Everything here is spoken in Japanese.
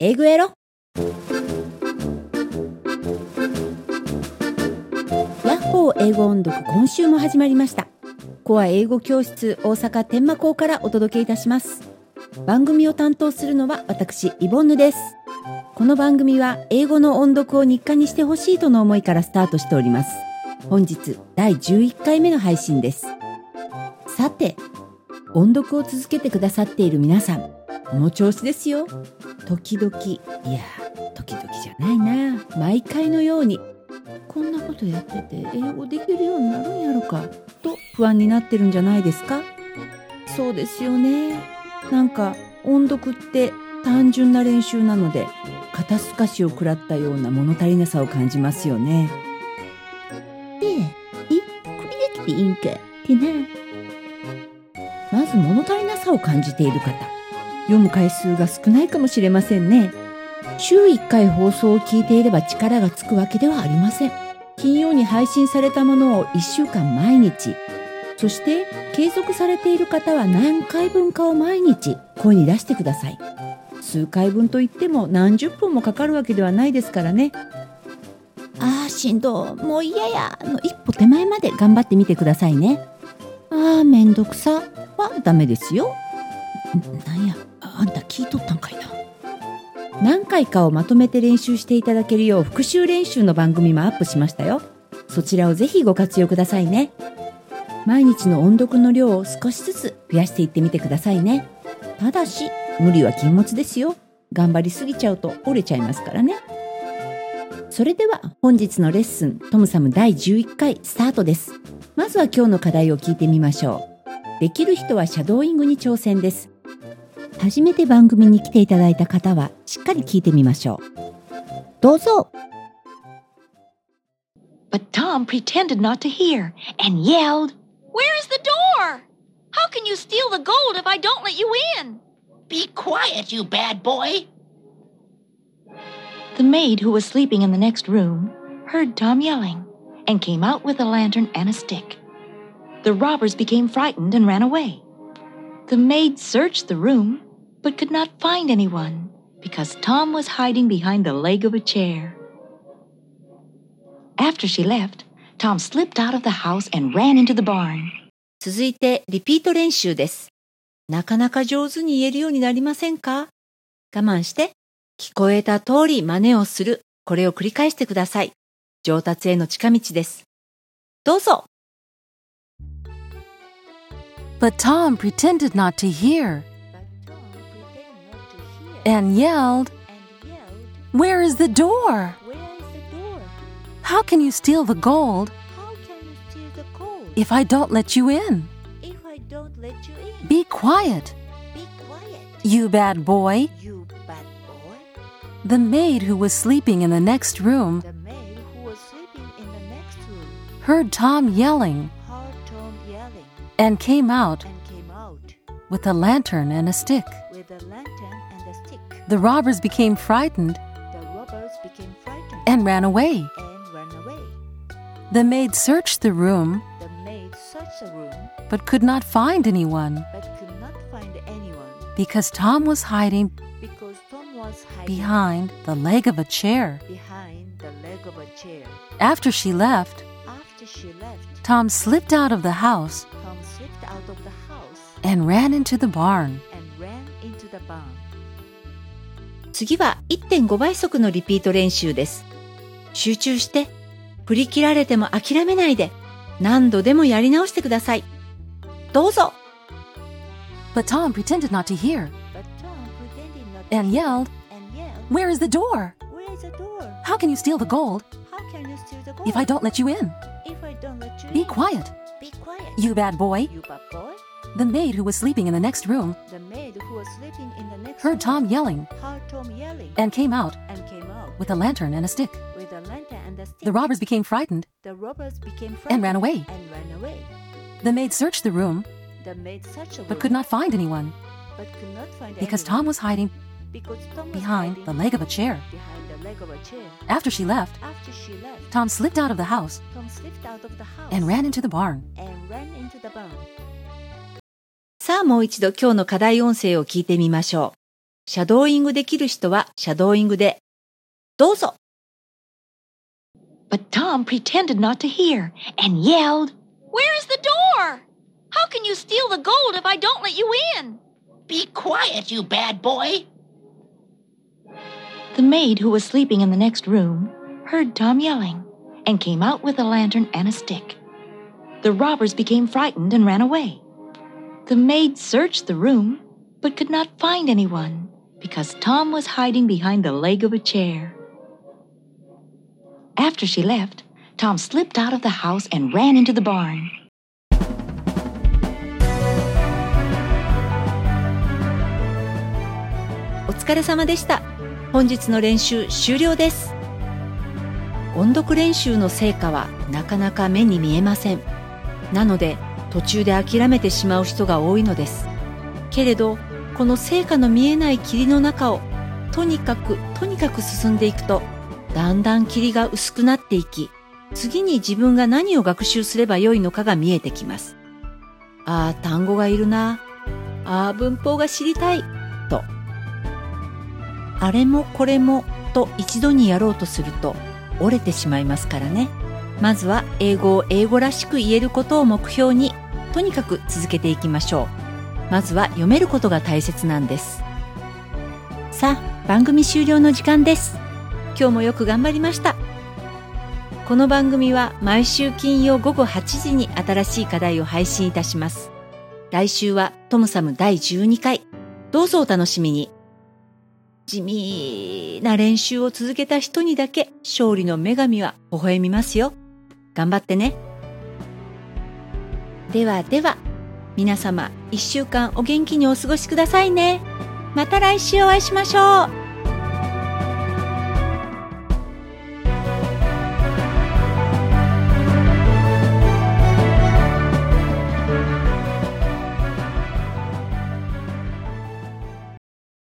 英語やろ？ヤッホー英語音読今週も始まりました。コア英語教室大阪天満校からお届けいたします。番組を担当するのは私イボンヌです。この番組は英語の音読を日課にしてほしいとの思いからスタートしております。本日第11回目の配信です。さて音読を続けてくださっている皆さん。この調子ですよ。時々。いや時々じゃないな。毎回のように。こんなことやってて英語できるようになるんやろか。と不安になってるんじゃないですか。そうですよね。なんか音読って単純な練習なので肩透かしを食らったような物足りなさを感じますよね。えええこれできていいんかってな。まず物足りなさを感じている方。読む回数が少ないかもしれませんね。週1回放送を聞いていれば力がつくわけではありません。金曜に配信されたものを1週間毎日。そして継続されている方は何回分かを毎日声に出してください。数回分といっても何十分もかかるわけではないですからね。あーしんど。もう嫌や。の一歩手前まで頑張ってみてくださいね。あーめんどくさ。はダメですよ。なんや。あんた聞いとったんかいな。何回かをまとめて練習していただけるよう復習練習の番組もアップしましたよ。そちらをぜひご活用くださいね。毎日の音読の量を少しずつ増やしていってみてくださいね。ただし無理は禁物ですよ。頑張りすぎちゃうと折れちゃいますからね。それでは本日のレッスントムサム第11回スタートです。まずは今日の課題を聞いてみましょう。できる人はシャドーイングに挑戦です。初めて番組に来ていただいた方はしっかり聞いてみましょうどうぞ But Tom pretended not to hear and yelled, Where is the door? How can you steal the gold if I don't let you in? Be quiet, you bad boy. The maid who was sleeping in the next room heard Tom yelling and came out with a lantern and a stick. The robbers became frightened and ran away. The maid searched the room but could not find anyone because Tom was hiding behind the leg of a chair. After she left, Tom slipped out of the house and ran into the barn. 続いてリピート練習ですなかなか上手に言えるようになりませんか我慢して聞こえた通り真似をするこれを繰り返してください上達への近道ですどうぞ But Tom pretended not to hear and yelled, Where is the door? How can you steal the gold if I don't let you in? Be quiet, you bad boy. The maid who was sleeping in the next room heard Tom yelling and came out with a lantern and a stick. The robbers became frightened became frightened and ran away. and ran away. The maid searched the room The maid searched the room but could not find anyone but could not find anyone because Tom was hiding because Tom was hiding behind the leg of a chair. behind the leg of a chair. After she left, After she left, Tom slipped out of the house Tom slipped out of the house and ran into the barn. 次は1.5倍速のリピート練習です集中して振り切られても諦めないで何度でもやり直してくださいどうぞ But Tom pretended not to hear and hear yelled, and yelled, Where is the door? How can you steal the gold if I don't let you in? Be quiet. you bad boy. You bad boy. The maid who was sleeping in the next room The maid who was sleeping in the next heard Tom yelling heard Tom yelling and came out and came out with a lantern and a stick. with a lantern and a stick. The robbers became frightened The robbers became frightened and ran away. and ran away. The maid searched the room The maid searched the but room, could not find anyone but could not find because anyone Tom was hiding because Tom was behind the leg of a chair. leg of a chair. After she left, After she left, Tom slipped out of the house Tom slipped out of the house and ran into the barn. and ran into the barn. さあもう一度今日の課題音声を聞いてみましょう シャドーイングできる人はシャドーイングで。どうぞ But Tom pretended not to hear and yelled, Where's the door? How can you steal the gold if I don't let you in? Be quiet, you bad boy. The maid who was sleeping in the next room heard Tom yelling and came out with a lantern and a stick. The robbers became frightened and ran away. The maid searched the room but could not find anyone because Tom was hiding behind the leg of a chair. After she left, Tom slipped out of the house and ran into the barn. お疲れ様でした。本日の練習終了です。音読練習の成果はなかなか目に見えません。なので 途中で諦めてしまう人が多いのです。けれど、この成果の見えない霧の中をとにかくとにかく進んでいくと、だんだん霧が薄くなっていき、次に自分が何を学習すればよいのかが見えてきます。ああ、単語がいるな。ああ、文法が知りたい。と。あれもこれもと一度にやろうとすると折れてしまいますからね。まずは英語を英語らしく言えることを目標にとにかく続けていきましょう。まずは読めることが大切なんです。さあ、番組終了の時間です。今日もよく頑張りました。この番組は毎週金曜午後8時に新しい課題を配信いたします。来週はトムサム第12回。どうぞお楽しみに。地味な練習を続けた人にだけ勝利の女神は微笑みますよ。頑張ってね。ではでは、皆様1週間お元気にお過ごしくださいね。また来週お会いしましょう。